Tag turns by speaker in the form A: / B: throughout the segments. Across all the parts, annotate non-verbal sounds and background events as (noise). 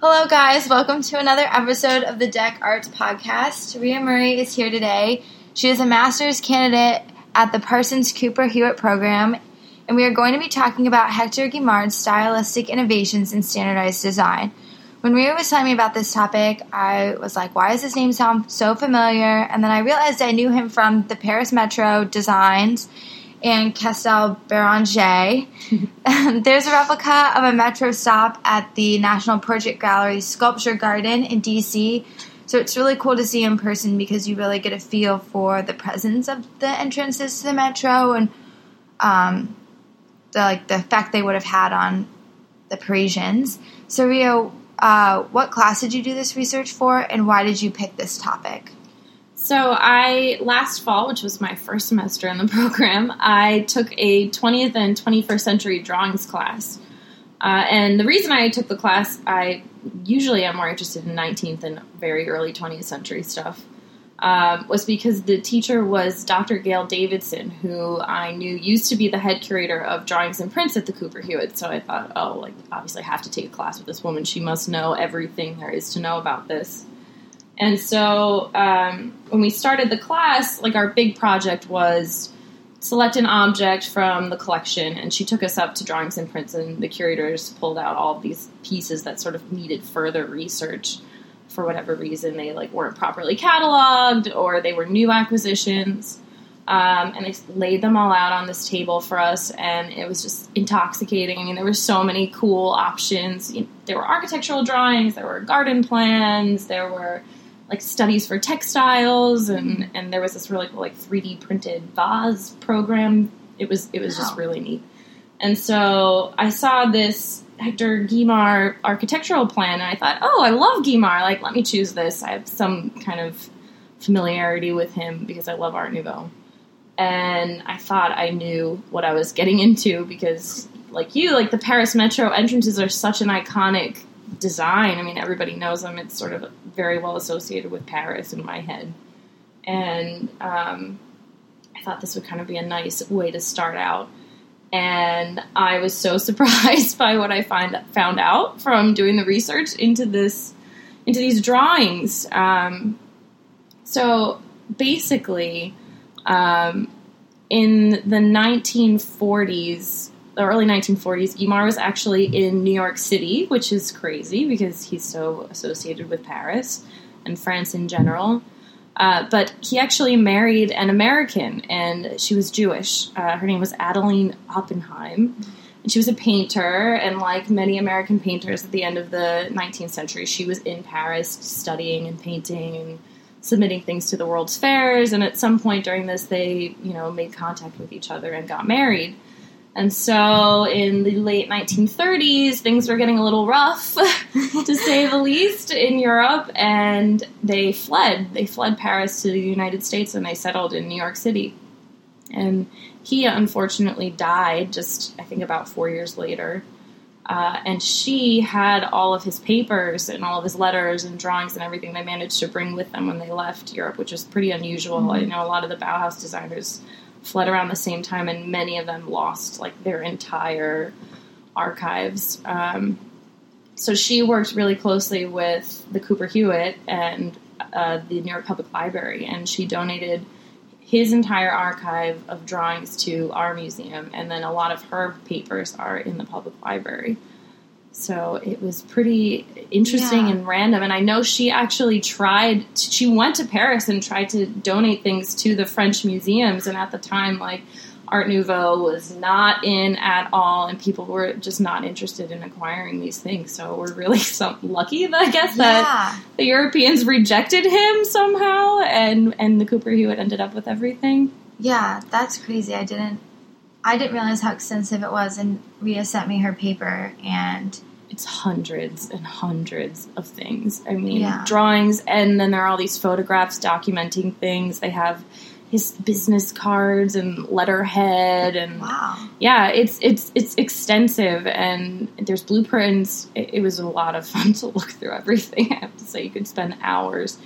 A: Hello, guys. Welcome to another episode of the Deck Arts Podcast. Ria Murray is here today. She is a master's candidate at the Parsons Cooper Hewitt program, and we are going to be talking about Hector Guimard's stylistic innovations in standardized design. When Ria was telling me about this topic, I was like, why does his name sound so familiar? And then I realized I knew him from the Paris Metro designs and Castel Beranger. (laughs) There's a replica of a metro stop at the National Portrait Gallery Sculpture Garden in DC. So it's really cool to see in person because you really get a feel for the presence of the entrances to the metro and um, the like the effect they would have had on the Parisians. So Ria, uh, what class did you do this research for, and why did you pick this topic?
B: So I last fall, which was my first semester in the (laughs) program, I took a 20th and 21st century drawings class. Uh, and the reason I took the class, I usually am more interested in 19th and very early 20th century stuff, uh, was because the teacher was Dr. Gail Davidson, who I knew used to be the head curator of drawings and prints at the Cooper Hewitt. So I thought, oh, like obviously I have to take a class with this woman. She must know everything there is to know about this. And so um, when we started the class, like our big project was select an object from the collection, and she took us up to drawings and prints, and the curators pulled out all these pieces that sort of needed further research for whatever reason they like weren't properly cataloged or they were new acquisitions. Um, and they laid them all out on this table for us, and it was just intoxicating. I mean, there were so many cool options. You know, there were architectural drawings, there were garden plans, there were like studies for textiles and mm-hmm. and there was this really cool like 3D printed vase program. It was it was wow. just really neat. And so I saw this Hector Guimard architectural plan and I thought, "Oh, I love Guimard. Like let me choose this. I have some kind of familiarity with him because I love Art Nouveau." And I thought I knew what I was getting into because like you, like the Paris Metro entrances are such an iconic design. I mean, everybody knows them. It's sort of very well associated with Paris in my head. And um, I thought this would kind of be a nice way to start out. And I was so (laughs) surprised by what I find found out from doing the research into this into these drawings. Um, so basically, um, in the 1940s, the early 1940s, Guimard was actually in New York City, which is crazy because he's so associated with Paris and France in general. Uh, but he actually married an American, and she was Jewish. Uh, her name was Adeline Oppenheim. And she was a painter, and like many American painters at the end of the 19th century, she was in Paris studying and painting and submitting things to the World's Fairs. And at some point during this, they, you know, made contact with each other and got married. And so in the late 1930s, things were getting a little rough, (laughs) to say the least, in Europe, and they fled. They fled Paris to the United States and they settled in New York City. And he unfortunately died just, I think, about four years later. Uh, and she had all of his papers and all of his letters and drawings and everything they managed to bring with them when they left Europe, which is pretty unusual. Mm-hmm. I know a lot of the Bauhaus designers fled around the same time, and many of them lost like their entire archives. Um, so she worked really closely with the Cooper Hewitt and uh, the New York Public Library, and she donated his entire archive of drawings to our museum, and then a lot of her papers are in the public library. So it was pretty interesting yeah. and random. And I know she actually tried, she went to Paris and tried to donate things to the French museums. And at the time, like, Art Nouveau was not in at all, and people were just not interested in acquiring these things. So we're really (laughs) so lucky, I guess, yeah. that the Europeans rejected him somehow, and and the Cooper Hewitt ended up with everything.
A: Yeah, that's crazy. I didn't I didn't realize how extensive it was, and Ria sent me her paper, and
B: it's hundreds and hundreds of things. I mean, yeah. drawings, and then there are all these photographs documenting things. They have his business cards and letterhead and
A: Wow.
B: yeah, it's it's it's extensive and there's blueprints. It, it was a lot of fun (laughs) to look through everything. (laughs) I have to say, you could spend hours.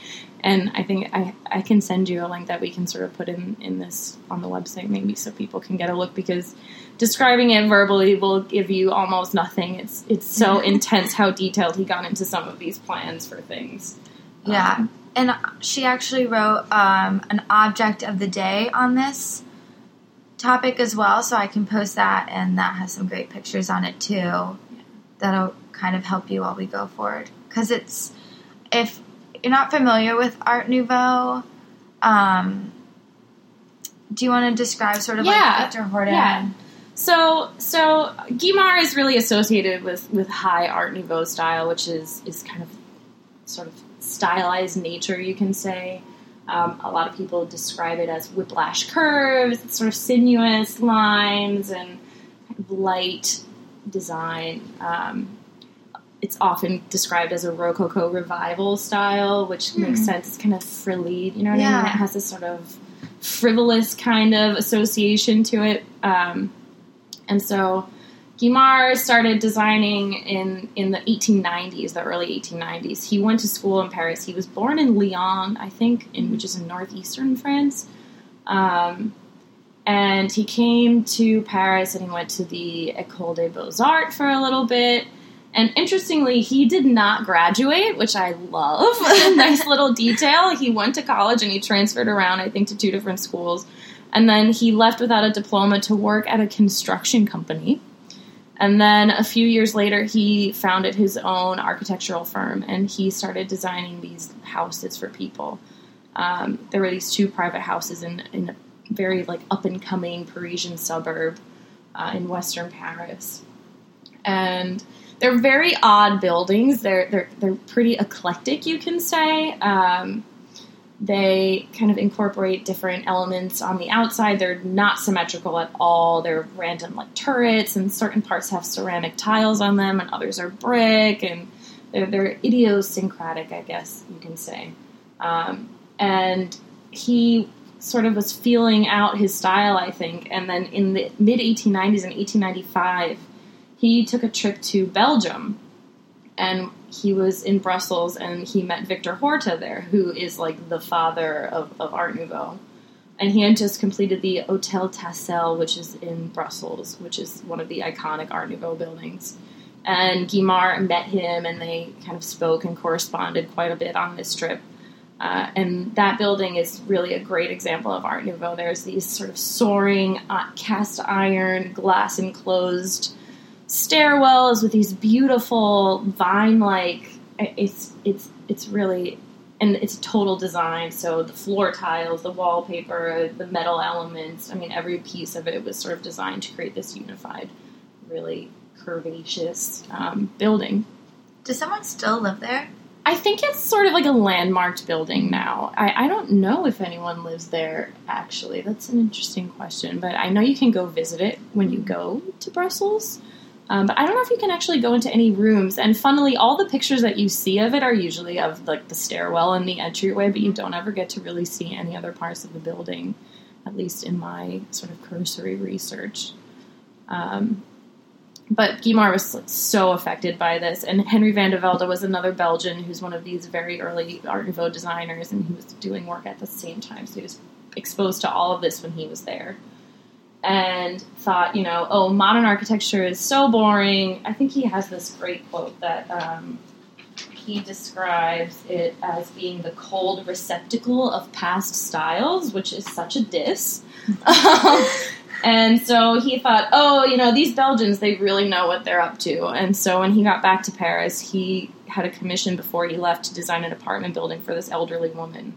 B: And I think I, I can send you a link that we can sort of put in, in this on the website maybe so people can get a look because describing it verbally will give you almost nothing. It's it's so (laughs) intense how detailed he got into some of these plans for things.
A: Yeah.
B: Um,
A: and she actually wrote um, an object of the day on this topic as well, so I can post that, and that has some great pictures on it too. That'll kind of help you while we go forward. Because it's, if you're not familiar with Art Nouveau, um, do you want to describe sort of
B: Yeah.
A: like Victor Horta?
B: Yeah. So, so Guimard is really associated with, with high Art Nouveau style, which is is kind of sort of stylized nature, you can say. Um, a lot of people describe it as whiplash curves, sort of sinuous lines, and kind of light design. Um, it's often described as a Rococo revival style, which makes
A: Hmm.
B: sense. It's kind of frilly, you know what I mean? It has this sort of frivolous kind of association to it. Um, and so Guimard started designing in, in the 1890s, the early 1890s. He went to school in Paris. He was born in Lyon, I think, in, which is in northeastern France. Um, and he came to Paris and he went to the École des Beaux Arts for a little bit. And interestingly, he did not graduate, which I love. (laughs) nice little detail. He went to college and he transferred around, I think, to two different schools. And then he left without a diploma to work at a construction company. And then a few years later, he founded his own architectural firm and he started designing these houses for people. Um, there were these two private houses in, in a very like up and coming Parisian suburb uh, in Western Paris, and they're very odd buildings. They're they're they're pretty eclectic, you can say. Um, they kind of incorporate different elements on the outside. They're not symmetrical at all. They're random like turrets, and certain parts have ceramic tiles on them, and others are brick, and they're, they're idiosyncratic, I guess you can say. Um, and he sort of was feeling out his style, I think. And then in the mid 1890s and 1895, he took a trip to Belgium and he was in Brussels and he met Victor Horta there, who is like the father of, of Art Nouveau. And he had just completed the Hotel Tassel, which is in Brussels, which is one of the iconic Art Nouveau buildings. And Guimard met him and they kind of spoke and corresponded quite a bit on this trip. Uh, and that building is really a great example of Art Nouveau. There's these sort of soaring uh, cast iron, glass enclosed stairwells with these beautiful vine like. It's it's it's really and it's a total design. So the floor tiles, the wallpaper, the metal elements. I mean, every piece of it was sort of designed to create this unified, really curvaceous um, building.
A: Does someone still live there?
B: I think it's sort of like a landmarked building now. I, I don't know if anyone lives there, actually. That's an interesting question. But I know you can go visit it when you go to Brussels. Um, but I don't know if you can actually go into any rooms. And funnily, all the pictures that you see of it are usually of like the stairwell and the entryway, but you don't ever get to really see any other parts of the building, at least in my sort of cursory research. Um, but Guimard was so affected by this, and Henry van de Velde was another Belgian who's one of these very early Art Nouveau designers, and he was doing work at the same time, so he was exposed to all of this when he was there, and thought, you know, oh, modern architecture is so boring. I think he has this great quote that um, he describes it as being the cold receptacle of past styles, which is such a diss. (laughs) And so he thought, oh, you know, these Belgians, they really know what they're up to. And so when he got back to Paris, he had a commission before he left to design an apartment building for this elderly woman.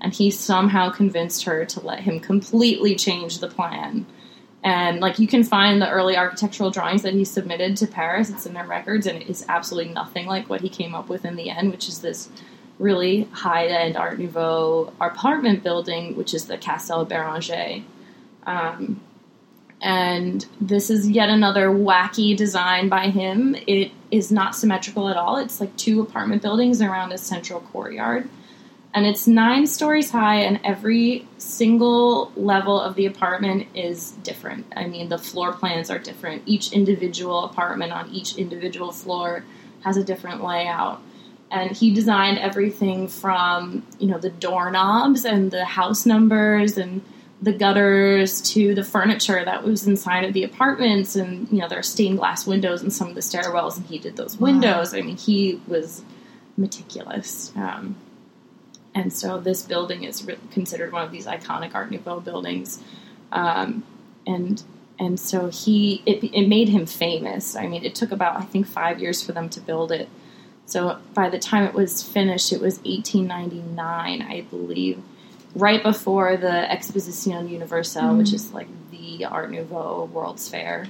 B: And he somehow convinced her to let him completely change the plan. And like you can find the early architectural drawings that he submitted to Paris, it's in their records, and it is absolutely nothing like what he came up with in the end, which is this really high end Art Nouveau apartment building, which is the Castel Béranger. Um, and this is yet another wacky design by him. It is not symmetrical at all. It's like two apartment buildings around a central courtyard. And it's nine stories high, and every single level of the apartment is different. I mean, the floor plans are different. Each individual apartment on each individual floor has a different layout. And he designed everything from, you know, the doorknobs and the house numbers and the gutters to the furniture that was inside of the apartments and you know there are stained glass windows in some of the stairwells and he did those windows wow. i mean he was meticulous um, and so this building is re- considered one of these iconic art nouveau buildings um, and and so he it, it made him famous i mean it took about i think five years for them to build it so by the time it was finished it was 1899 i believe right before the Exposition Universelle, mm-hmm. which is like the Art Nouveau World's Fair.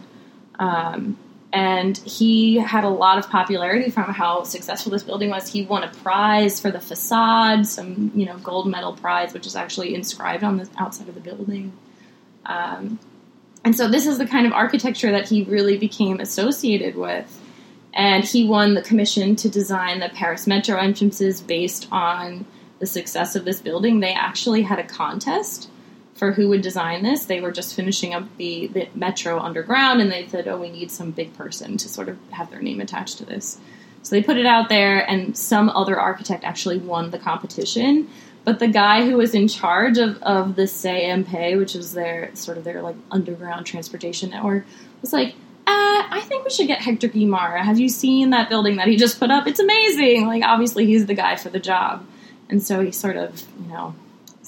B: Um, and he had a lot of popularity from how successful this building was. He won a prize for the facade, some you know gold medal prize, which is actually inscribed on the outside of the building. Um, and so this is the kind of architecture that he really became associated with. And he won the commission to design the Paris Metro entrances based on the success of this building, they actually had a contest for who would design this. They were just finishing up the, the metro underground, and they said, "Oh, we need some big person to sort of have their name attached to this." So they put it out there, and some other architect actually won the competition. But the guy who was in charge of, of the CMP, which is their sort of their like underground transportation network, was like, uh, I think we should get Hector Guimard. Have you seen that building that he just put up? It's amazing. Like, obviously, he's the guy for the job. And so he sort of, you know,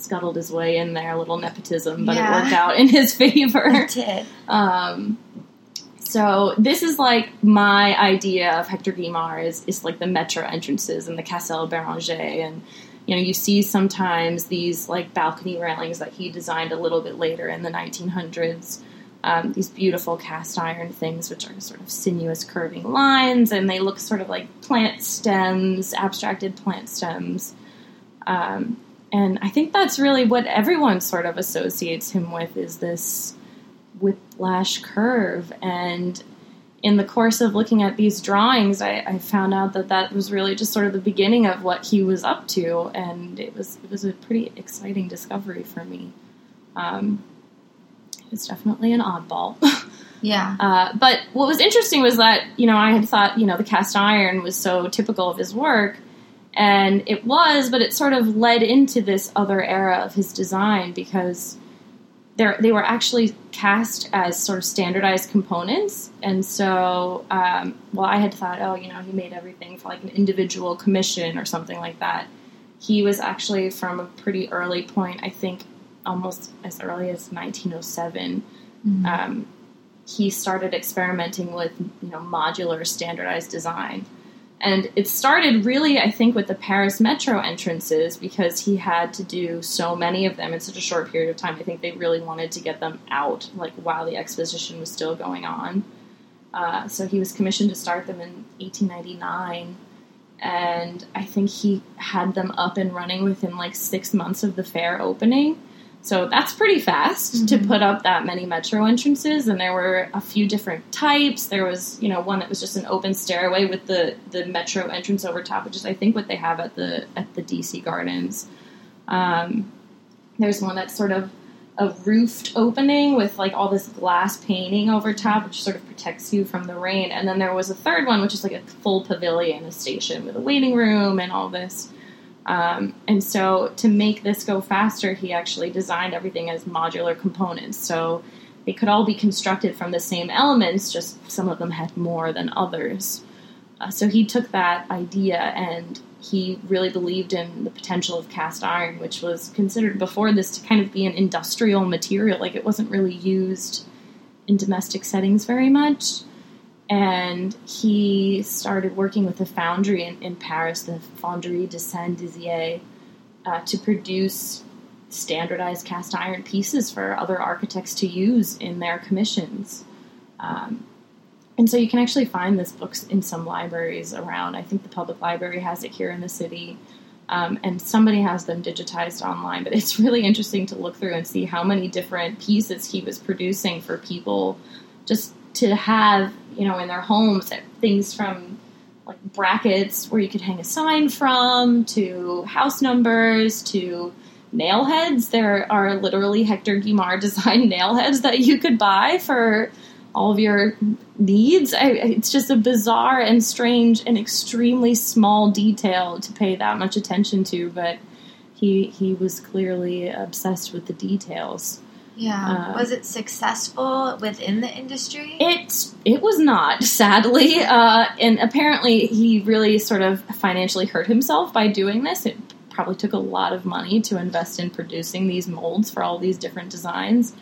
B: scuttled his way in there, a little nepotism, but yeah. it worked out in his (laughs) favor.
A: It did.
B: Um, so this is like my idea of Hector Guimard is, is like the metro entrances and the Castle Beranger and you know you see sometimes these like balcony railings that he designed a little bit later in the 1900s um, these beautiful cast iron things which are sort of sinuous curving lines and they look sort of like plant stems abstracted plant stems um, and I think that's really what everyone sort of associates him with is this whiplash curve. And in the course of looking at these drawings, I, I, found out that that was really just sort of the beginning of what he was up to, and it was it was a pretty exciting discovery for me. Um, it's definitely an oddball. (laughs)
A: yeah.
B: Uh, but what was interesting was that you know I had thought you know the cast iron was so typical of his work, and it was, but it sort of led into this other era of his design because they were actually cast as sort of standardized components. And so, um, well, I had thought, oh, you know, he made everything for like an individual commission or something like that. He was actually from a pretty early point, I think almost as early as 1907. Mm-hmm. Um, he started experimenting with, you know, modular standardized design. And it started really, I think, with the Paris Metro entrances because he had to do so many of them in such a short period of time. I think they really wanted to get them out, like while the exposition was still going on. Uh, so he was commissioned to start them in 1899, and I think he had them up and running within like six months of the fair opening. So that's pretty fast mm-hmm. to put up that many metro entrances, and there were a few different types. There was, you know, one that was just an open stairway with the the metro entrance over top, which is I think what they have at the at the DC Gardens. Um, there's one that's sort of a roofed opening with like all this glass painting over top, which sort of protects you from the rain. And then there was a third one, which is like a full pavilion, a station with a waiting room and all this. Um, and so to make this go faster, he actually designed everything as modular components. So they could all be constructed from the same elements, just some of them had more than others. Uh, so he took that idea and he really believed in the potential of cast iron, which was considered before this to kind of be an industrial material. Like it wasn't really used in domestic settings very much and he started working with a foundry in, in Paris, the Fonderie de Saint Dizier, uh, to produce standardized cast iron pieces for other architects to use in their commissions. Um, and so you can actually find this book in some libraries around. I think the public library has it here in the city. Um, and somebody has them digitized online, but it's (laughs) really interesting to look through and see how many different pieces he was producing for people just to have, you know, in their homes, things from like brackets where you could hang a sign from, to house numbers, to nail heads. There are literally Hector Guimard (laughs) designed nail heads that you could buy for all of your needs. I, it's just a bizarre and strange and extremely small detail to pay that much attention to, but he he was clearly obsessed with the details.
A: Yeah.
B: Uh,
A: was it successful within the industry?
B: It it was not, (laughs) sadly, uh, and apparently he really sort of financially hurt himself by doing this. It probably took a lot of money to invest in producing these molds for all these different designs.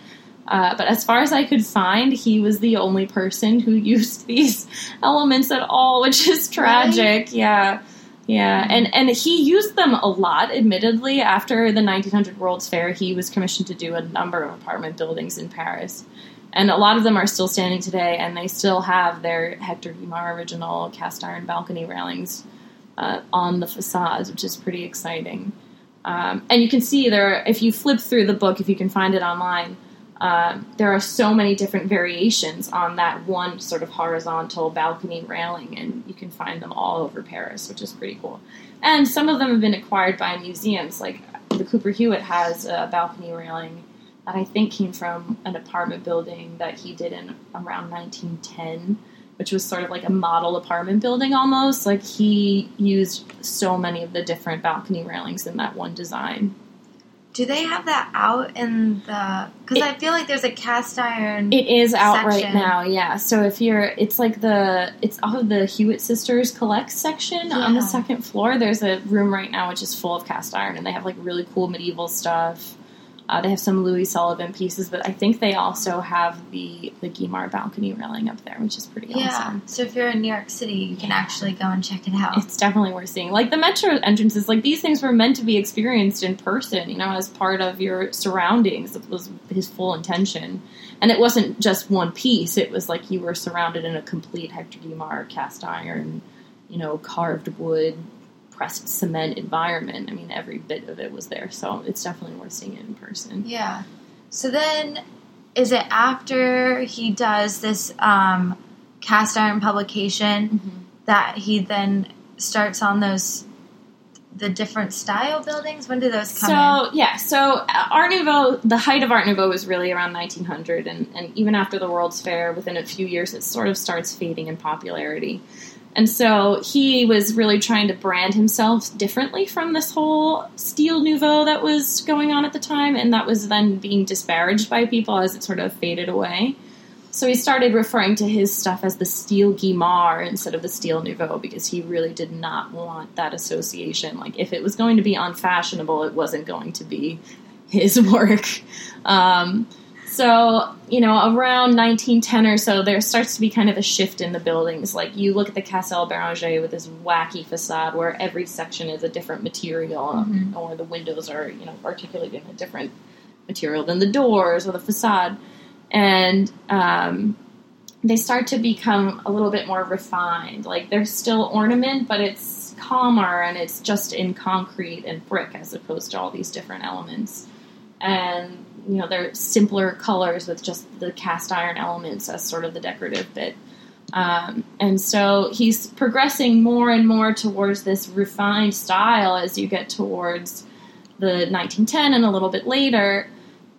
B: Uh, but as far as I could find, he was the only person who (laughs) used these elements at all, which is tragic. Yeah, yeah, and and he used them a lot. Admittedly, after the 1900 World's Fair, he was commissioned to do a number of apartment buildings in Paris, and a lot of them are still standing today, and they still have their Hector Guimard original cast iron balcony railings uh, on the facades, which is pretty exciting. Um, and you can see there, if you flip through the book, if you can find it online, uh, there are so many different variations on that one sort of horizontal balcony railing, and you can find them all over Paris, which is pretty cool. And some of them have been acquired by museums, like the Cooper Hewitt has a balcony railing that I think came from an apartment building that he did in around 1910 which was sort of like a model apartment building almost. Like he used so many of the different balcony railings in that one design.
A: Do they have that out in the? Because I feel like there's a cast iron.
B: It is out right now, yeah. So if you're, it's like the, it's off of the Hewitt Sisters Collect section on the second floor. There's a room right now which is full of cast iron, and they have like really cool medieval stuff. Uh, they have some Louis Sullivan pieces, but I think they also have the the Guimard balcony railing up there, which is pretty
A: yeah.
B: awesome.
A: So if you're in New York City, you can actually go and check it out.
B: It's definitely worth seeing. Like the metro entrances, like these things were meant to be experienced in person, you know, as part of your surroundings. It was his full intention. And it wasn't just one piece, it was like you were surrounded in a complete Hector Guimard cast iron, you know, carved wood, pressed cement environment. I mean, every bit of it was there. So it's definitely worth seeing it in person.
A: Yeah. So then, is it after he does this um, cast iron publication that he then starts on those the different style buildings? When do those come
B: So yeah, so uh, Art Nouveau, the height of Art Nouveau was really around 1900, and, and even after the World's Fair, within a few years, it sort of starts fading in popularity. And so he was really trying to brand himself differently from this whole style nouveau that was going on at the time, and that was then being disparaged by people as it sort of faded away. So he started referring to his stuff as the Style Guimard instead of the Style nouveau because he really did not want that association. Like, if it was going to be unfashionable, it wasn't going to be his (laughs) work. Um, so, you know, around 1910 or so, there starts to be kind of a shift in the buildings. Like, you look at the Castel Beranger with this wacky facade where every section is a different material,
A: Mhm.
B: or the windows are, you know, articulated in a different material than the doors or the facade. And um, they start to become a little bit more refined. Like, there's still ornament, but it's calmer and it's just in concrete and brick as opposed to all these different elements. And you know, they're simpler colors with just the cast iron elements as sort of the decorative bit. Um, and so he's progressing more and more towards this refined style as you get towards the 1910 and a little bit later.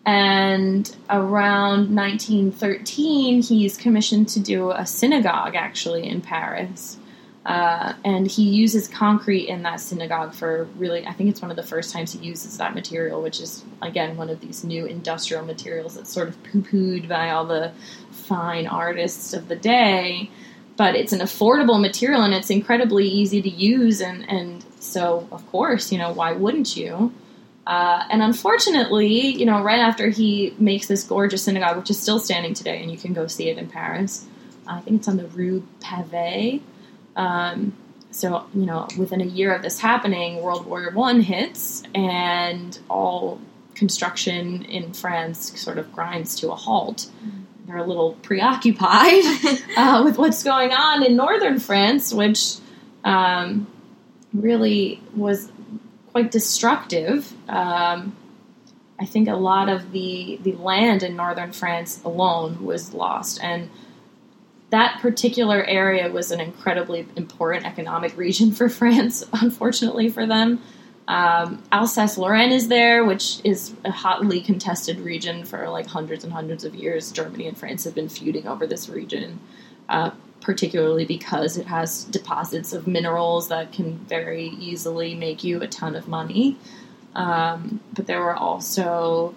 B: And around 1913, he's commissioned to do a synagogue actually in Paris. Uh, and he uses concrete in that synagogue for really, I think it's one of the first times he uses that material, which is, again, one of these new industrial materials that's sort of poo pooed by all the fine artists of the day. But it's an affordable material and it's incredibly easy to use. And, and so, of course, you know, why wouldn't you? Uh, and unfortunately, you know, right after he makes this gorgeous synagogue, which is still standing today, and you can go see it in Paris, I think it's on the Rue Pavée. Um, so, you know, within a year of this happening, World War One hits, and all construction in France sort of grinds to a halt. They're a little preoccupied (laughs) uh, with what's going on in northern France, which um, really was quite destructive. Um, I think a lot of the the land in northern France alone was lost, and that particular area was an incredibly important economic region for (laughs) France, unfortunately for them. Um, Alsace Lorraine is there, which is a hotly contested region for like hundreds and hundreds of years. Germany and France have been feuding over this region, uh, particularly because it has deposits of minerals that can very easily make you a ton of money. Um, but there were also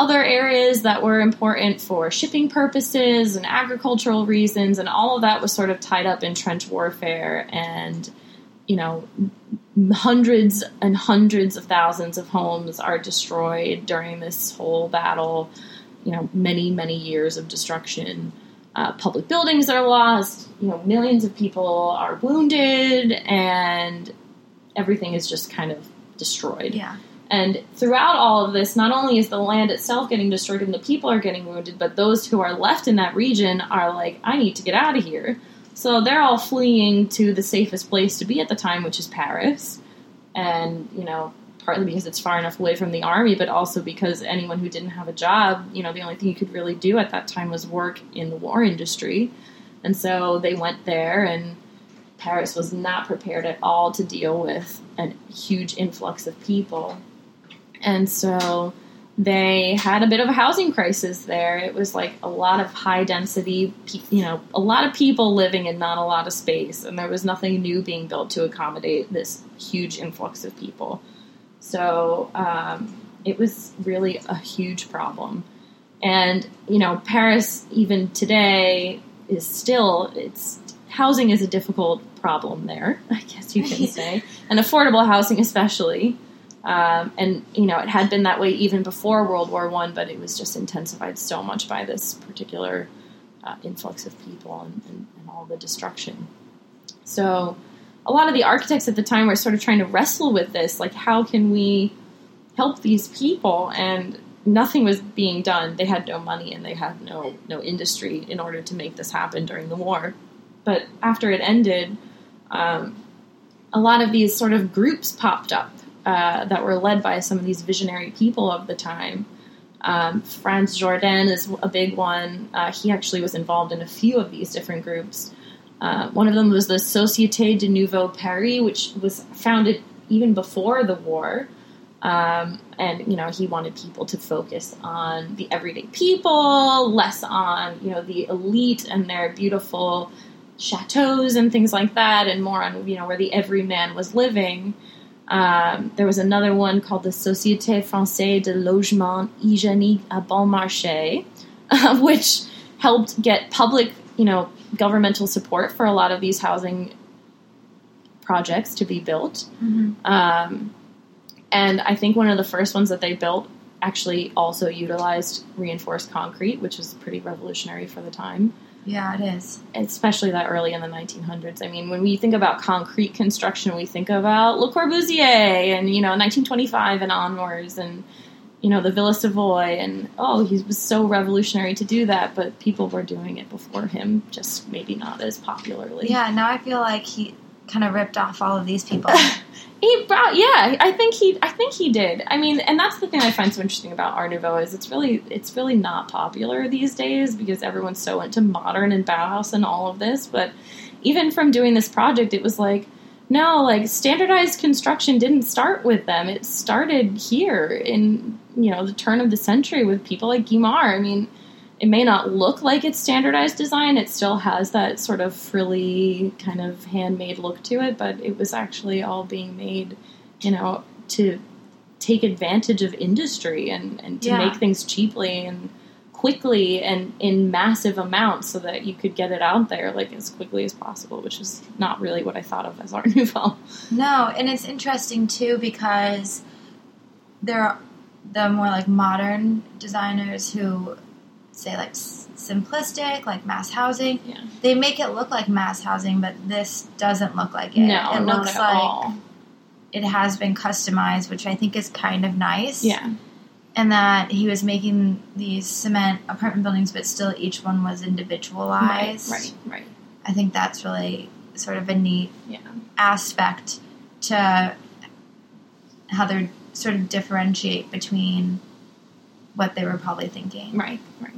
B: other areas that were important for shipping purposes and agricultural reasons, and all of that was sort of tied up in trench warfare and you know hundreds and hundreds of thousands of homes are destroyed during this whole battle. You know, many, many years of destruction. Uh, public buildings are lost. You know, millions of people are wounded, and everything is just kind of destroyed.
A: Yeah.
B: And throughout all of this, not only is the land itself getting destroyed and the people are getting wounded, but those who are left in that region are like, I need to get out of here. So they're all fleeing to the safest place to be at the time, which is Paris. And, you know, partly because it's far enough away from the army, but also because anyone who didn't have a job, you know, the only thing you could really do at that time was work in the war industry. And so they went there, and Paris was not prepared at all to deal with a huge influx of people. And so they had a bit of a housing crisis there. It was like a lot of high density, you know, a lot of people living in not a lot of space, and there was nothing new being built to accommodate this huge influx of people. So um, it was really a huge problem. And, you know, Paris, even today, is still, it's housing is a difficult problem there, (laughs) I guess you can (laughs) say, and affordable housing especially. Um, and you know, it had been that way even before World War One, but it was just intensified so much by this particular uh, influx of people and, and, and, all the destruction. So, a lot of the architects at the time were sort of trying to wrestle with this, like how can we help these people? And nothing was being done. They had no money and they had no no industry in order to make this happen during the war. But after it ended, um, a lot of these sort of groups popped up uh, that were led by some of these visionary people of the time. Um, Frantz Jourdain is a big one. Uh, he actually was involved in a few of these different groups. Uh, one of them was the Société de Nouveau Paris, which was founded even before the war. Um, and you know he wanted people to focus on the everyday people, less on you know the elite and their beautiful chateaus and things like that, and more on you know where the everyman was living. Um, there was another one called the Société Française de Logement Hygiénique à Bon Marché, (laughs) uh, which helped get public, you know, governmental support for a lot of these housing projects to be built. Mm-hmm. Um, and I think one of the first ones that they built actually also utilized reinforced concrete, which was pretty revolutionary for the time.
A: Yeah, it is.
B: Especially that early in the 1900s. I mean, when we think about concrete construction, we think about Le Corbusier and, you know, 1925 and onwards and, you know, the Villa Savoye. And, oh, he was so revolutionary to do that, but people were doing it before him, just maybe not as popularly.
A: Yeah, now I feel like he kind of ripped off all of these people. (laughs)
B: he brought yeah i think he i think he did. I mean and that's the thing i find so interesting about art nouveau is it's really it's really not popular these days because everyone's so into modern and bauhaus and all of this but even from doing this project it was like no like standardized construction didn't start with them. It started here in you know the turn of the century with people like guimard. I mean it may not look like it's standardized design. It still has that sort of frilly kind of handmade look to it, but it was actually all being made, you know, to take advantage of industry and, and to yeah. make things cheaply and quickly and in massive amounts so that you could get it out there like as quickly as possible, which is not really what I thought of as (laughs) Art Nouveau.
A: No, and it's interesting too because there are the more like modern designers who say like simplistic, like mass housing.
B: Yeah.
A: They make it look like mass housing, but this doesn't look like it.
B: No,
A: it
B: looks
A: like
B: all.
A: it has been customized, which I think is kind of nice.
B: Yeah.
A: And that he was making these cement apartment buildings, but still each one was individualized.
B: Right, right, right.
A: I think that's really sort of a neat
B: yeah.
A: aspect to how they're sort of differentiate between what they were probably thinking.
B: Right, right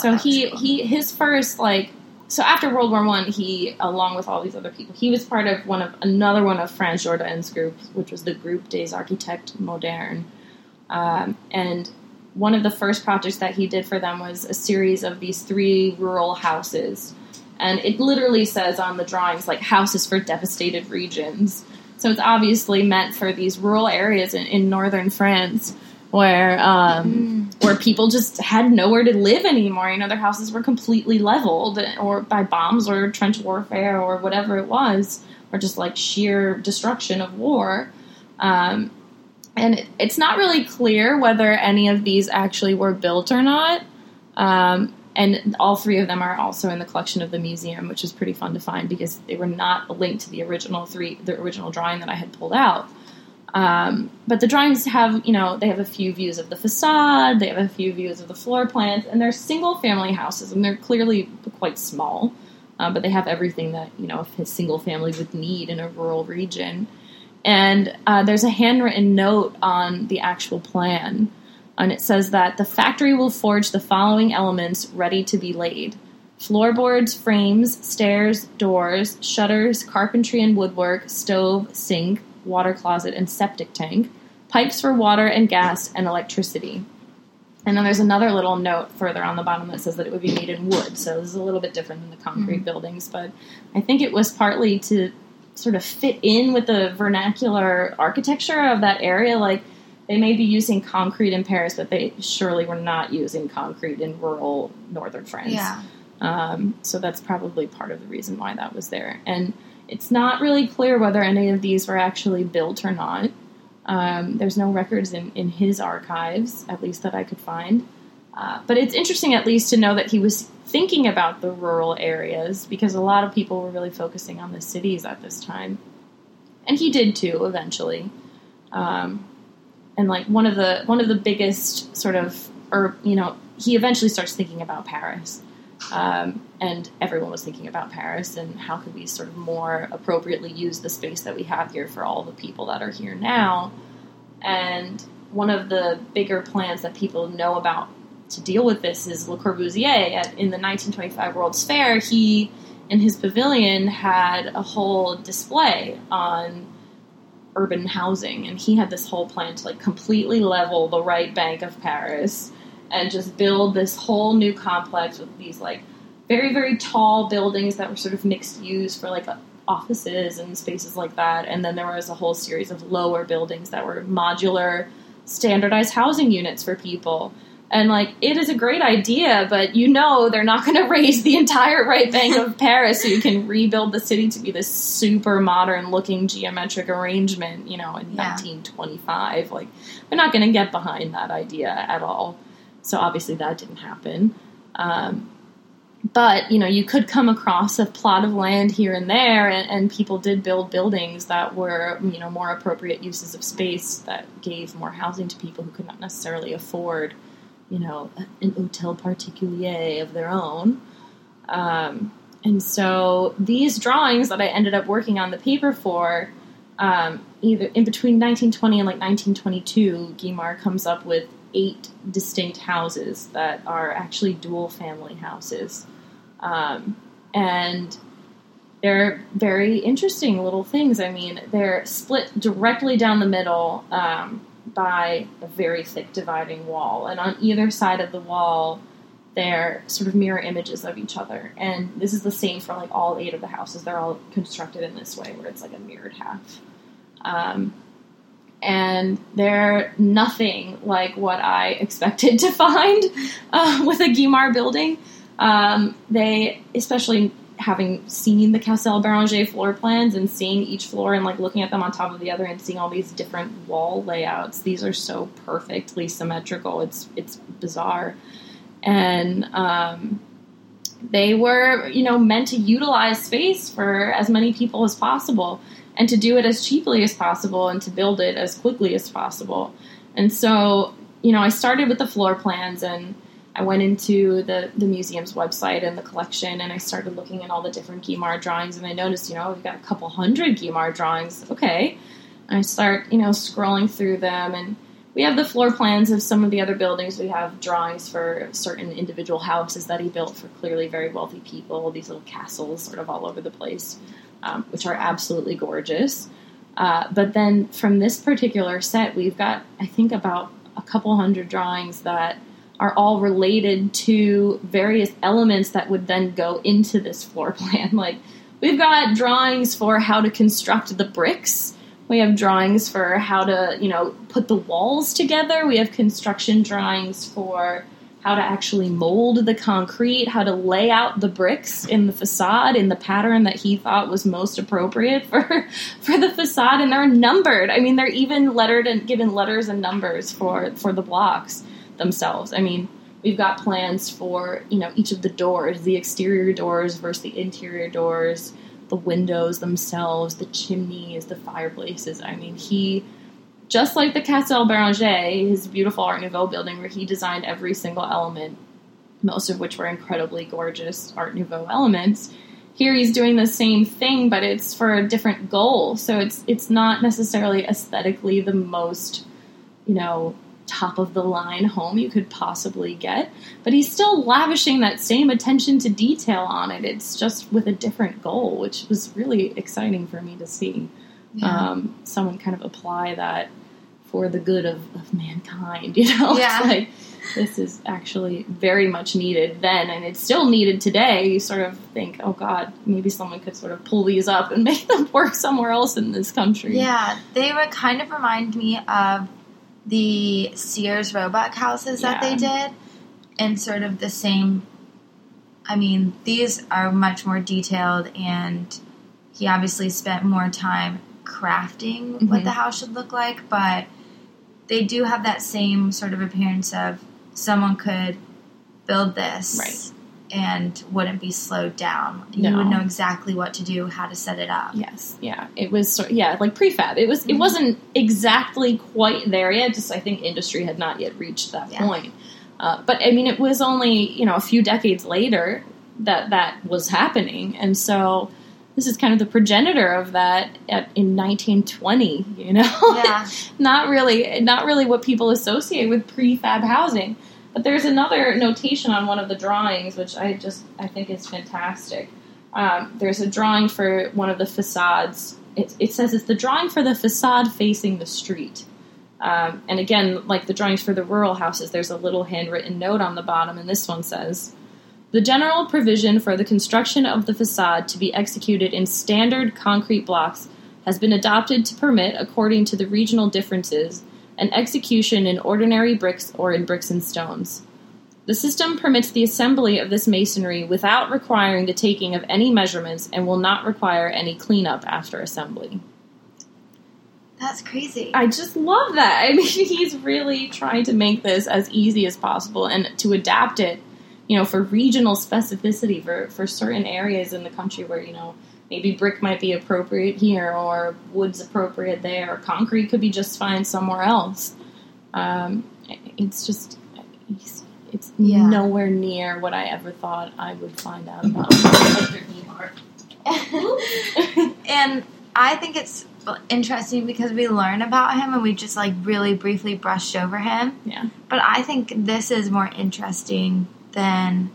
B: so he cool. he his first like so after World War One, he, along with all these other people, he was part of one of another one of Frantz Jourdain's groups, which was the Groupe des Architectes Modernes. Um, and one of the first projects that he did for them was a series of these three rural houses. And it literally says on the drawings, like, houses for devastated regions. So it's obviously meant for these rural areas in, in northern France where um, mm. where people just had nowhere to live anymore. You know, their houses were completely leveled, or by bombs, or trench warfare, or whatever it was, or just like sheer destruction of war. Um, and it, it's not really clear whether any of these actually were built or not. Um, and all three of them are also in the collection of the museum, which is pretty fun to find because they were not linked to the original three, the original drawing that I had pulled out. Um, but the drawings have, you know, they have a few views of the facade, they have a few views of the floor plans, and they're single family houses, and they're clearly quite small, uh, but they have everything that, you know, a single family would need in a rural region. And uh, there's a handwritten note on the actual plan, and it says that the factory will forge the following elements ready to be laid floorboards, frames, stairs, doors, shutters, carpentry and woodwork, stove, sink, water closet, and septic tank, pipes for water and gas, and electricity. And then there's another little note further on the bottom that says that it would be made in wood. So this is a little bit different than the concrete mm-hmm. buildings, but I think it was partly to sort of fit in with the vernacular architecture of that area. Like they may be using concrete in Paris, but they surely were not using concrete in rural northern France.
A: Yeah.
B: Um, so that's probably part of the reason why that was there. And it's not really clear whether any of these were actually built or not. Um, there's no records in, in his archives, at least that I could find. Uh, but it's interesting, at least, to know that he was thinking about the rural areas because a lot of people were really focusing on the cities at this time, and he did too eventually. Um, and like one of the one of the biggest sort of, or you know, he eventually starts thinking about Paris. Um, and everyone was thinking about Paris and how could we sort of more appropriately use the space that we have here for all the people that are here now. And one of the bigger plans that people know about to deal with this is Le Corbusier. At, in the 1925 World's Fair, he, in his pavilion, had a whole display on urban housing, and he had this whole plan to like completely level the right bank of Paris and just build this whole new complex with these like very very tall buildings that were sort of mixed use for like offices and spaces like that. And then there was a whole series of lower buildings that were modular standardized housing units for people. And like it is a great idea but you know they're not going (laughs) to raise the entire right bank of (laughs) paris so you can rebuild the city to be this super modern looking geometric arrangement you know in yeah. 1925 like they're not going to get behind that idea at all so obviously that didn't happen. Um, but you know, you could come across a plot of land here and there, and, and, people did build buildings that were you know more appropriate uses of space that gave more housing to people who could not necessarily afford you know an hotel particulier of their own. Um, and so these drawings that I ended up working on the paper for, um, either in between 1920 and like 1922, Guimard comes up with eight distinct houses that are actually dual family houses. Um, and they're very interesting little things. I mean, they're split directly down the middle um, by a very thick dividing wall, and on either side of the wall, they're sort of mirror images of each other. And this is the same for like all eight of the houses. They're all constructed in this way, where it's like a mirrored half. Um, and they're nothing like what I expected to (laughs) find uh, with a Guimard building. Um, they, especially having seen the Castel Beranger floor plans and seeing each floor and like looking at them on top of the other and seeing all these different wall layouts, these are so perfectly symmetrical. It's it's bizarre, and um, they were you know meant to utilize space for as many people as possible and to do it as cheaply as possible and to build it as quickly as possible. And so, you know, I started with the floor plans and I went into the, the museum's website and the collection and I started looking at all the different Guimard drawings and I noticed, you know, we've got a couple hundred Guimard drawings. Okay. And I start, you know, scrolling through them and we have the floor plans of some of the other buildings. We have drawings for certain individual houses that he built for clearly very wealthy people. These little castles, sort of all over the place, um, which are absolutely gorgeous. Uh, but then from this particular set, we've got I think about a couple hundred drawings that are all related to various elements that would then go into this floor (laughs) plan. Like we've got drawings for how to construct the bricks we have drawings for how to, you know, put the walls together. We have construction drawings for how to actually mold the concrete, how to lay out the bricks in the facade in the pattern that he thought was most appropriate for (laughs) for the facade and they're numbered. I mean, they're even lettered and given letters and numbers for for the blocks themselves. I mean, we've got plans for, you know, each of the doors, the exterior doors versus the interior doors the windows themselves, the chimneys, the fireplaces. I mean, he, just like the Castel Beranger, his beautiful Art Nouveau building, where he designed every single element, most of which were incredibly gorgeous Art Nouveau elements. Here he's doing the same thing, but it's for a different goal. So it's it's not necessarily aesthetically the most, you know, top of the line home you could possibly get, but he's still lavishing that same attention to detail on it. It's just with a different goal, which was really exciting for me to see. Yeah. Um, someone kind of apply that for the good of, of mankind, (laughs) you know?
A: Yeah.
B: like this is actually very much needed then, and it's still needed today. You sort of think, oh God, maybe someone could sort of pull these up and (laughs) make them work somewhere else in this country.
A: Yeah, they would kind of remind me of the Sears Roebuck houses that they did, and sort of the same. I mean, these are much more detailed, and he obviously spent more time crafting mm-hmm. what the house should look like, but they do have that same sort of appearance of someone could build this
B: right
A: and wouldn't be slowed down. You would know exactly what to do, how to set it up.
B: Yes, yeah, it was sort yeah, like prefab. It was. Mm-hmm. It wasn't exactly quite there yet. Just I think industry had not yet reached that yeah. point. Uh, but I mean, it was only you know a few decades later that that was happening, and so this is kind of the progenitor of that at, in 1920. You know,
A: yeah. (laughs)
B: not really, not really what people associate with prefab housing. But there's another notation on one of the drawings, which I just I think is fantastic. Um, there's a drawing for one of the facades. It, it, says it's the drawing for the facade facing the street. Um, and again, like the drawings for the rural houses, there's a little handwritten note on the bottom, and this one says, "The general provision for the construction of the facade to be executed in standard concrete blocks has been adopted to permit, according to the regional differences, an execution in ordinary bricks or in bricks and stones. The system permits the assembly of this masonry without requiring the taking of any measurements and will not require any cleanup after assembly.
A: That's crazy.
B: I just love that. I mean, (laughs) he's really trying to make this as easy as possible and to adapt it, you know, for regional specificity for, for certain areas in the country where, you know, maybe brick might be appropriate here or wood's appropriate there or concrete could be just fine somewhere else. Um, it's just it's, it's yeah. nowhere near what i ever thought i would find out about (laughs)
A: and i think it's interesting because we learn about him and we just like really briefly brushed over him.
B: Yeah.
A: But i think this is more interesting than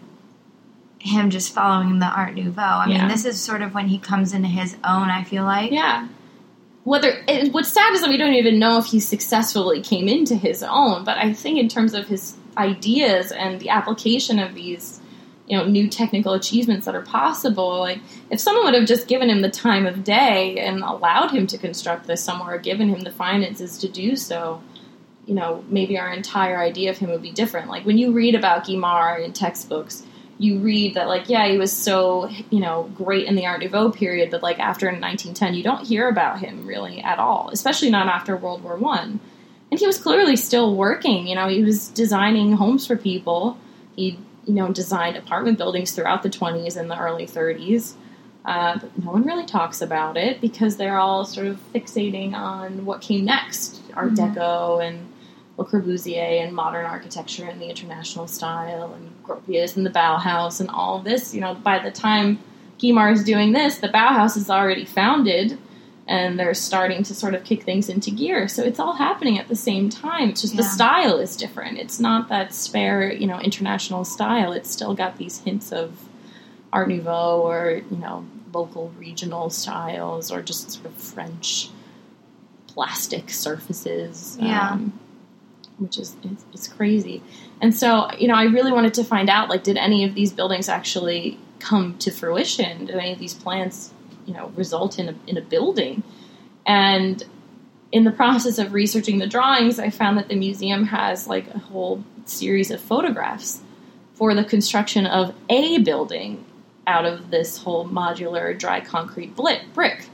A: him just following the Art Nouveau. I yeah. mean, this is sort of when he comes into his own. I feel like,
B: yeah. Whether it, what's sad is that we don't even know if he successfully came into his own. But I think in terms of his ideas and the application of these, you know, new technical achievements that are possible, like if someone would have just given him the time of day and allowed him to construct this somewhere, or given him the finances to do so, you know, maybe our entire idea of him would be different. Like when you read about Guimard in textbooks you read that like yeah he was so you know great in the art nouveau period but like after 1910 you don't hear about him really at all especially not after world war one and he was clearly still working you know he was designing homes for people he you know designed apartment buildings throughout the 20s and the early 30s uh, but no one really talks about it because they're all sort of fixating on what came next art mm-hmm. deco and Le Corbusier and modern architecture and the international style and Gropius and the Bauhaus and all this. You know, by the time Guimard is doing this, the Bauhaus is already founded. and they're starting to sort of kick things into gear. So it's all happening at the same time. It's just the style is different. It's not that spare, you know, international style. It's still got these hints of Art Nouveau or you know local regional styles or just sort of French plastic surfaces.
A: Yeah.
B: Um, which is it's, it's crazy. And so, you know, I really wanted to find out like, did any of these buildings actually come to fruition? Did any of these plans, you know, result in a, in a building? And in the process of researching the drawings, I found that the museum has like a whole series of photographs for the construction of a building out of this whole modular dry concrete brick.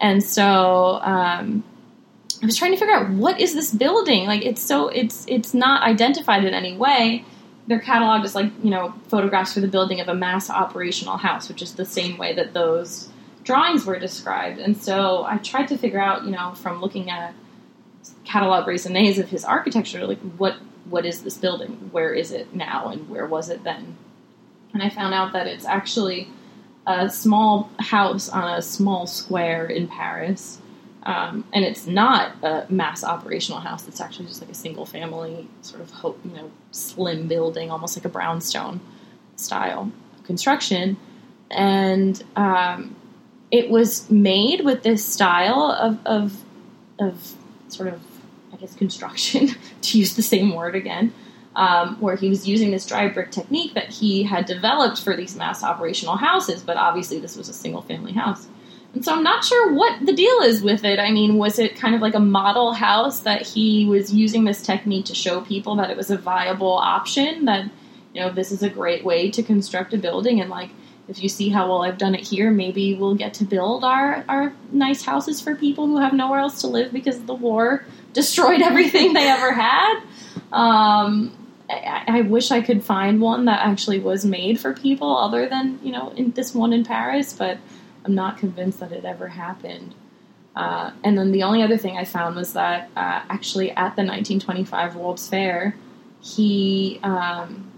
B: And so um, I was trying to figure out what is this building? Like it's so it's it's not identified in any way. They're cataloged as like you know photographs for the building of a mass operational house, which is the same way that those drawings were described. And so I tried to figure out you know from looking at catalog raisonnés of his architecture, like what what is this building? Where is it now, and where was it then? And I found out that it's actually a small house on a small square in Paris. Um, and it's not a mass operational house. It's actually just like a single family sort of ho- you know slim building, almost like a brownstone style construction. And um, it was made with this style of, of of sort of I guess construction (laughs) to use the same word again, um, where he was using this dry brick technique that he had developed for these mass operational houses. But obviously, this was a single family house. So I'm not sure what the deal is with it. I mean, was it kind of like a model house that he was using this technique to show people that it was a viable option? That, you know, this is a great way to construct a building. And like, if you see how well I've done it here, maybe we'll get to build our, our nice houses for people who have nowhere else to live because the war (laughs) destroyed everything they ever had. Um, I, I wish I could find one that actually was made for people other than, you know, in this one in Paris, but I'm not convinced that it ever happened. Uh, and then the only other thing I found was that uh, actually at the 1925 World's Fair, he um,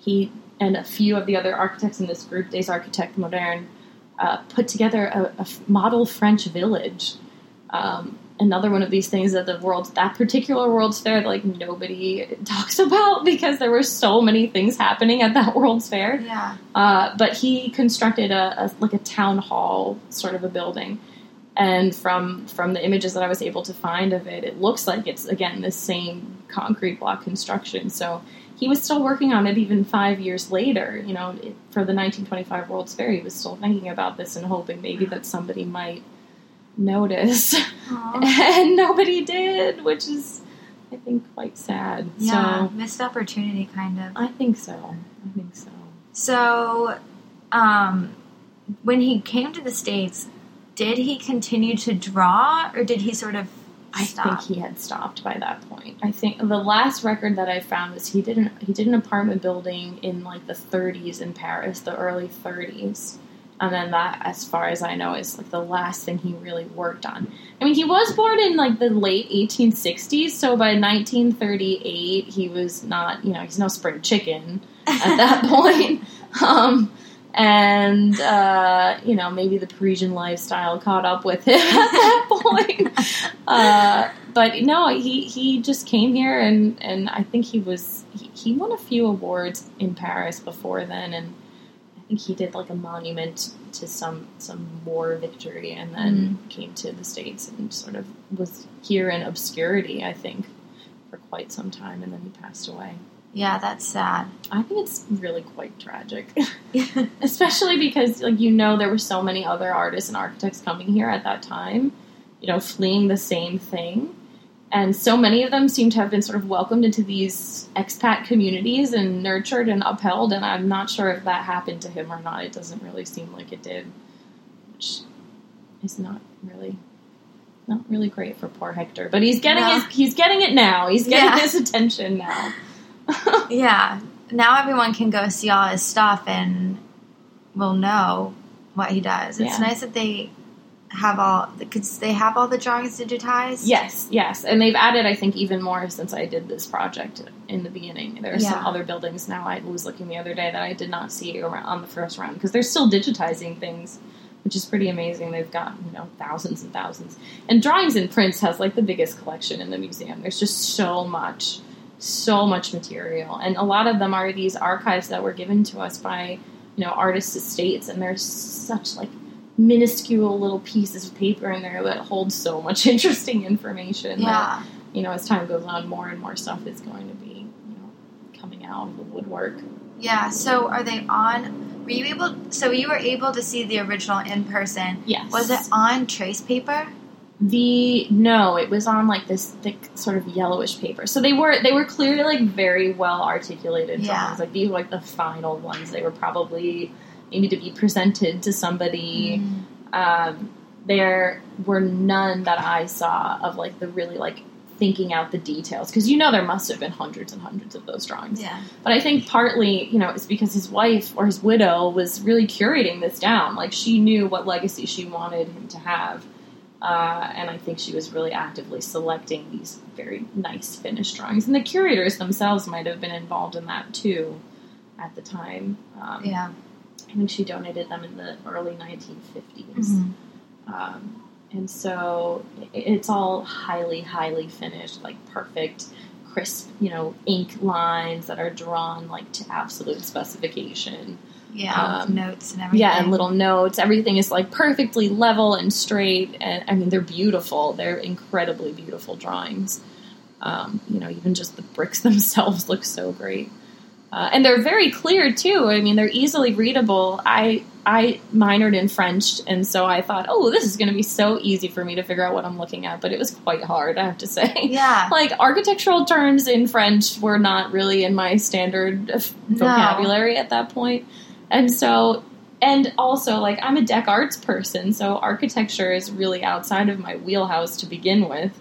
B: he and a few of the other architects in this group, Des Architectes Modernes, uh, put together a model French village. Um, another one of these things that the world, that particular World's Fair, that, like nobody (laughs) talks about because there were so many things happening at that (laughs) World's Fair.
A: Yeah.
B: Uh, but he constructed a, a like a town hall sort of a building, and from from the images that I was able to find of it, it looks like it's again the same concrete block construction. So he was still working on it even five years later. You know, it, for the 1925 World's Fair, he was still thinking about this and hoping maybe that somebody might notice, (laughs) and nobody did, which is I think quite sad.
A: Yeah.
B: So
A: Missed opportunity, kind of.
B: I think so. I think so.
A: So, um, when he came to the States, did he continue to draw or did he sort of
B: I
A: stop?
B: think he had stopped by that point. I think the last record that I found was he did an, he did an apartment building in like the 30s in Paris, the early 30s, and then that, as far as I know, is like the last thing he really worked on. I mean, he was born in like the late 1860s, so by 1938 he was not, you know, he's no spring chicken at (laughs) that point. Um, and uh, you know maybe the Parisian lifestyle caught up with him at that (laughs) point. Uh, but no, he he just came here and and I think he was he, he won a few awards in Paris before then, and he did like a monument to some some war victory, and then mm-hmm. came to the states and sort of was here in obscurity. I think for quite some time, and then he passed away.
A: yeah, that's sad.
B: I think it's really quite tragic. (laughs) (laughs) especially because like you know there were so many other artists and architects coming here at that time you know fleeing the same thing and so many of them seem to have been sort of welcomed into these expat communities and nurtured and upheld and i'm not sure if that happened to him or not it doesn't really seem like it did which is not really not really great for poor hector but he's getting his he's getting it now he's getting
A: Yeah.
B: his attention now (laughs)
A: yeah. Now everyone can go see all his stuff and will know what he does. It's
B: Yeah.
A: nice that they have all because they have all the drawings digitized.
B: Yes, yes, and they've added, I think, even more since I did this project in the beginning. There are some other buildings now. I was looking the other day that I did not see around on the first round because they're still digitizing things which is pretty amazing. They've got you know thousands and thousands, and Drawings and Prints has like the biggest collection in the museum. There's just so much, so much material, and a lot of them are these archives that were given to us by you know artists' estates, and there's such like minuscule little pieces of paper in there that hold so much (laughs) interesting information.
A: Yeah.
B: That, you know, as time goes on, more and more stuff is going to be you know coming out of the woodwork.
A: Yeah. So are they on? Were you able? So you were able to see the original in person.
B: Yes.
A: Was it on trace paper?
B: The no, it was on like this thick sort of yellowish paper. So they were they were clearly like very well articulated
A: Yeah.
B: drawings. Like these were like the final ones. They were probably maybe to be presented to somebody. Um, there were none that I saw of like the really like thinking out the details because you know there must have been hundreds and hundreds of those drawings.
A: Yeah.
B: But I think partly, you know, it's because his wife or his widow was really curating this down. Like she knew what legacy she wanted him to have. Uh, and I think she was really actively selecting these very nice finished drawings. And the curators themselves might have been involved in that too at the time. Um,
A: Yeah.
B: I think she donated them in the early 1950s.
A: Mhm.
B: Um, and so it's all highly, highly finished, like perfect, crisp, you know, ink lines that are drawn like to absolute specification.
A: Yeah.
B: Um,
A: notes and everything.
B: Yeah, and little notes. Everything is like perfectly level and straight. And I mean, they're beautiful. They're incredibly beautiful drawings. Um, you know, even just the bricks (laughs) themselves look so great. Uh, and they're very clear too. I mean, they're easily readable. I I minored in French, and so I thought, oh, this is going to be so easy for me to figure out what I'm looking at. But it was quite hard, I have to say.
A: Yeah. (laughs)
B: Like architectural terms in French were not really in my standard
A: No.
B: vocabulary at that point, and so and also like I'm a dec arts person, so architecture is really outside of my wheelhouse to begin with.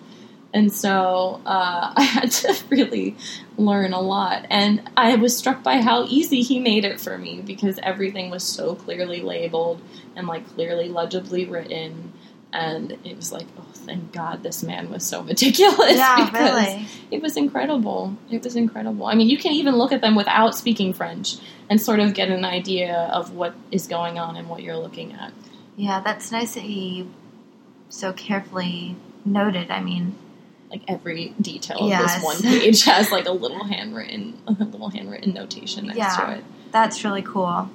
B: And so uh, (laughs) I had to really learn a lot. And I was struck by how easy he made it for me because everything was so clearly labeled and like clearly legibly written. And it was like, oh, thank God this man was so meticulous. (laughs)
A: Yeah,
B: because
A: really.
B: It was incredible. It was incredible. I mean, you can even look at them without speaking French and sort of get an idea of what is going on and what you're looking at.
A: Yeah, that's nice that he so carefully noted. I mean,
B: like every detail of
A: Yes.
B: this one page has like a little handwritten (laughs) a little handwritten notation next
A: Yeah.
B: to it.
A: that's really cool.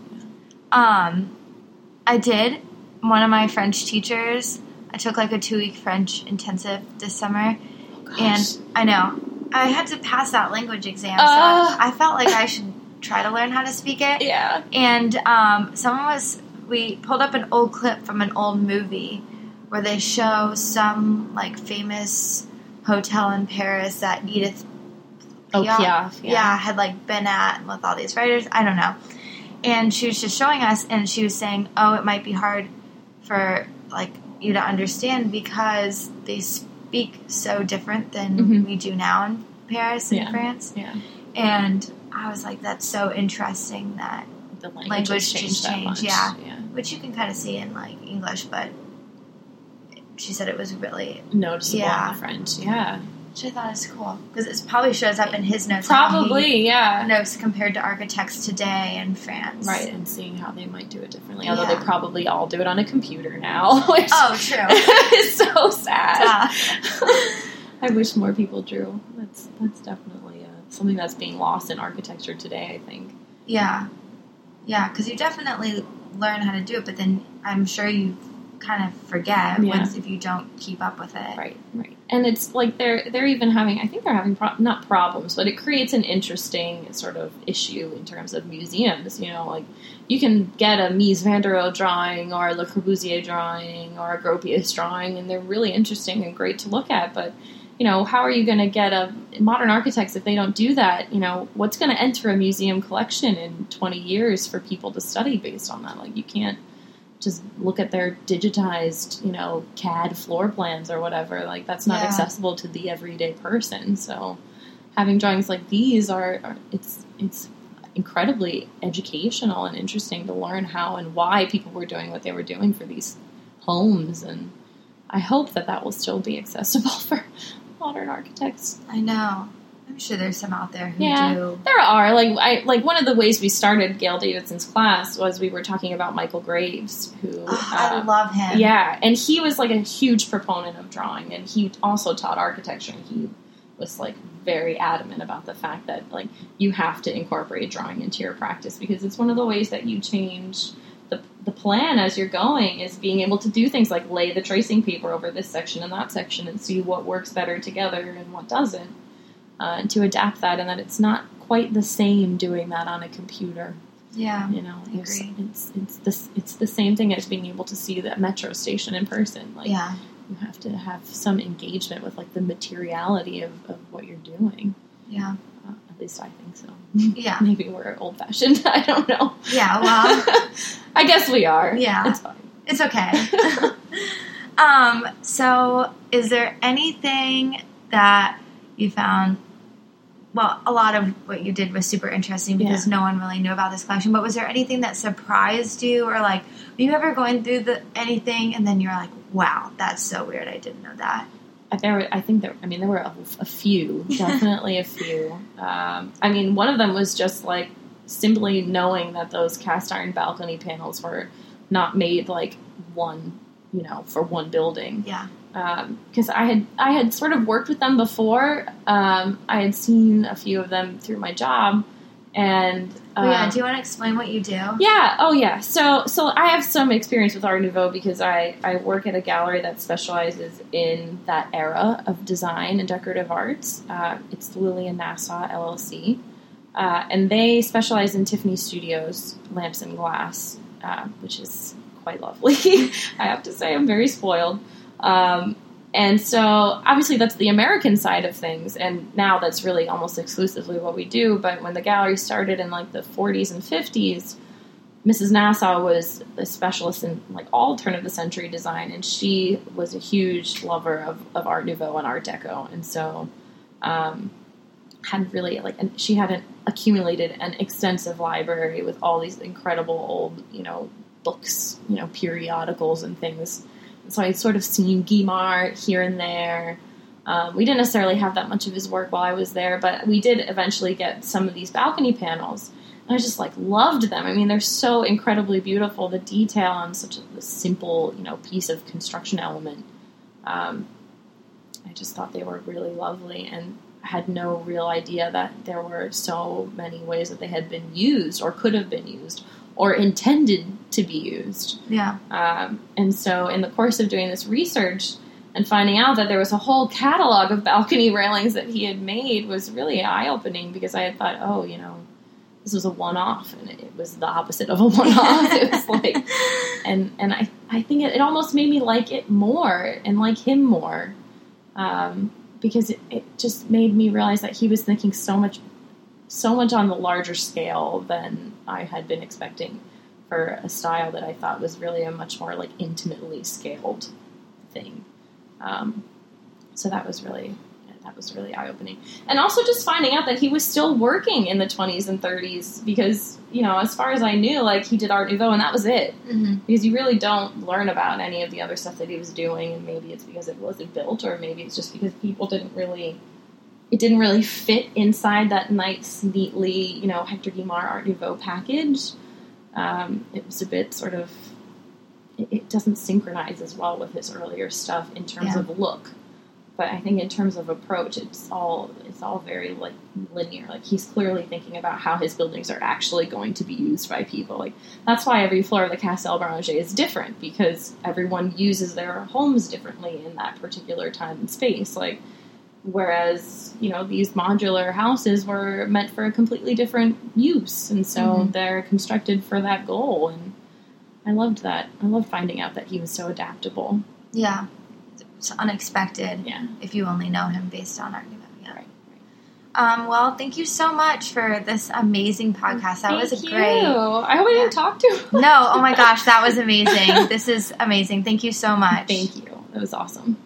A: Um, I did. One of my French teachers, I took like a two week French intensive this summer,
B: Oh,
A: and I know I had to pass that language exam,
B: Ah.
A: so I felt like I should try to learn how to speak it.
B: yeah.
A: And um, someone was we pulled up an old clip from an old movie where they show some like famous hotel in Paris that Edith
B: Oh,
A: Piaf,
B: Piaf,
A: yeah.
B: yeah.
A: had like been at with all these writers. I don't know. And she was just showing us, and she was saying, "Oh, it might be hard for like you to understand because they speak so different than
B: Mhm.
A: we do now in Paris and
B: Yeah.
A: France."
B: Yeah.
A: And I was like, "That's so interesting that
B: The language,
A: Language
B: changed
A: changed, yeah.
B: yeah.
A: which you can kind of see in like English, but she said it was really,
B: Noticeable
A: Yeah.
B: in the French. Yeah.
A: which I thought is cool because it probably shows up in his notes.
B: Probably, yeah.
A: notes compared to architects today in France.
B: Right, and seeing how they might do it differently. Although they probably all do it on a computer now, (laughs) which
A: Oh, true. (laughs)
B: is so sad.
A: Yeah. (laughs)
B: I wish more people drew. That's that's definitely uh, something that's being lost in architecture today. I think.
A: Yeah, yeah, because you definitely learn how to do it, but then I'm sure you kind of forget
B: Yeah.
A: once if you don't keep up with it.
B: Right, right. And it's like they're they're even having. I think they're having pro- not problems, but it creates an interesting sort of issue in terms of museums. You know, like you can get a Mies van der Rohe drawing or a Le Corbusier drawing or a Gropius drawing, and they're really interesting and great to look at. But you know, how are you going to get a modern architects if they don't do that? You know, what's going to enter a museum collection in twenty years for people to study based on that? Like, you can't just look at their digitized, you know, CAD floor plans or whatever. Like that's not
A: Yeah.
B: accessible to the everyday person. So having drawings like these are, are it's it's incredibly educational and interesting to learn how and why people were doing what they were doing for these homes and I hope that that will still be accessible (laughs) for modern architects.
A: I know. I'm sure there's some out there who
B: Yeah.
A: do.
B: There are like I like one of the ways we started Gail Davidson's class was we were talking about Michael Graves, who
A: Oh, I
B: uh,
A: love him.
B: yeah, and he was like a huge proponent of drawing, and he also taught architecture. And he was like very adamant about the fact that like you have to incorporate drawing into your practice because it's one of the ways that you change the, the plan as you're going is being able to do things like lay the tracing paper over this section and that section and see what works better together and what doesn't uh, to adapt that and that it's not quite the same doing that on a computer
A: Yeah.
B: you know
A: Agree.
B: it's it's this it's the same thing as being able to see that metro station in person like
A: Yeah.
B: you have to have some engagement with like the materiality of, of what you're doing
A: Yeah.
B: uh, at least i think so
A: Yeah. (laughs)
B: maybe we're old fashioned (laughs) i don't know
A: Yeah. Well, (laughs)
B: i guess we are
A: Yeah.
B: it's fine
A: it's okay. um, so, is there anything that you found? Well, a lot of what you did was super interesting because no one really knew about this collection. But was there anything that surprised you, or like, were you ever going through the anything and then you're like, "Wow, that's so weird! I didn't know that."
B: Uh, there were, I think there, I mean, there were a, a few, (laughs) definitely a few. Um, I mean, one of them was just like simply knowing that those cast iron balcony panels were not made like one, you know, for one building.
A: Yeah.
B: Because I had, I had sort of worked with them before. Um, I had seen a few of them through my job, and
A: Oh, yeah.
B: um,
A: Do you want to explain what you do?
B: yeah. Oh, yeah. So, so I have some experience with Art Nouveau because I I work at a gallery that specializes in that era of design and decorative arts. Uh, it's Lillian Nassau LLC, uh, and they specialize in Tiffany Studios lamps and glass, uh, which is quite lovely. (laughs) I have to say, I'm very spoiled. Um, and so, obviously, that's the American side of things, and now that's really almost exclusively what we do. But when the gallery started in like the 40s and 50s, Mrs. Nassau was a specialist in like all turn of the century design, and she was a huge lover of, of Art Nouveau and Art Deco, and so um, had really like and she had an accumulated an extensive library with all these incredible old you know books, you know periodicals and things. So I'd sort of seen Guimard here and there. Um, we didn't necessarily have that much of his work while I was there, but we did eventually get some of these balcony panels. And I just like loved them. I mean, they're so incredibly beautiful. The detail on such a simple, you know, piece of construction element. Um, I just thought they were really lovely, and had no real idea that there were so many ways that they had been used, or could have been used, or intended to be used.
A: Yeah.
B: Um, and so, in the course of doing this research and finding out that there was a whole catalog of balcony (laughs) railings that he had made was really eye opening because I had thought, oh, you know, this was a one off, and it, was the opposite of a one off. it was like, (laughs) and and I I think it, it almost made me like it more and like him more, um, because it, it just made me realize that he was thinking so much, so much on the larger scale than I had been expecting for a style that I thought was really a much more like intimately scaled thing. Um, so that was really that was really eye opening, and also just finding out that he was still working in the 20s and 30s because you know as far as I knew, like he did Art Nouveau and that was it
A: Mm-hmm.
B: because you really don't learn about any of the other stuff that he was doing, and maybe it's because it wasn't built, or maybe it's just because people didn't really. It didn't really fit inside that nice, neatly, you know, Hector Guimard Art Nouveau package. Um, it was a bit sort of it, it doesn't synchronize as well with his earlier stuff in terms
A: Yeah.
B: of look. But i think in terms of approach it's all it's all very like linear. Like he's clearly thinking about how his buildings are actually going to be used by people. Like that's why every floor of the Castel Beranger is different because everyone uses their homes differently in that particular time and space. Like whereas you know these modular houses were meant for a completely different use and so
A: Mhm.
B: they're constructed for that goal and i loved that i loved finding out that he was so adaptable
A: Yeah. It's unexpected
B: yeah
A: if you only know him based on Nouveau. Yeah.
B: Right,
A: Um, well, thank you so much for this amazing podcast. That was
B: Thank you.
A: great.
B: i hope i didn't talk too (laughs) to
A: No, oh my gosh, that was amazing. This is amazing. Thank you so (laughs) much.
B: thank you that was awesome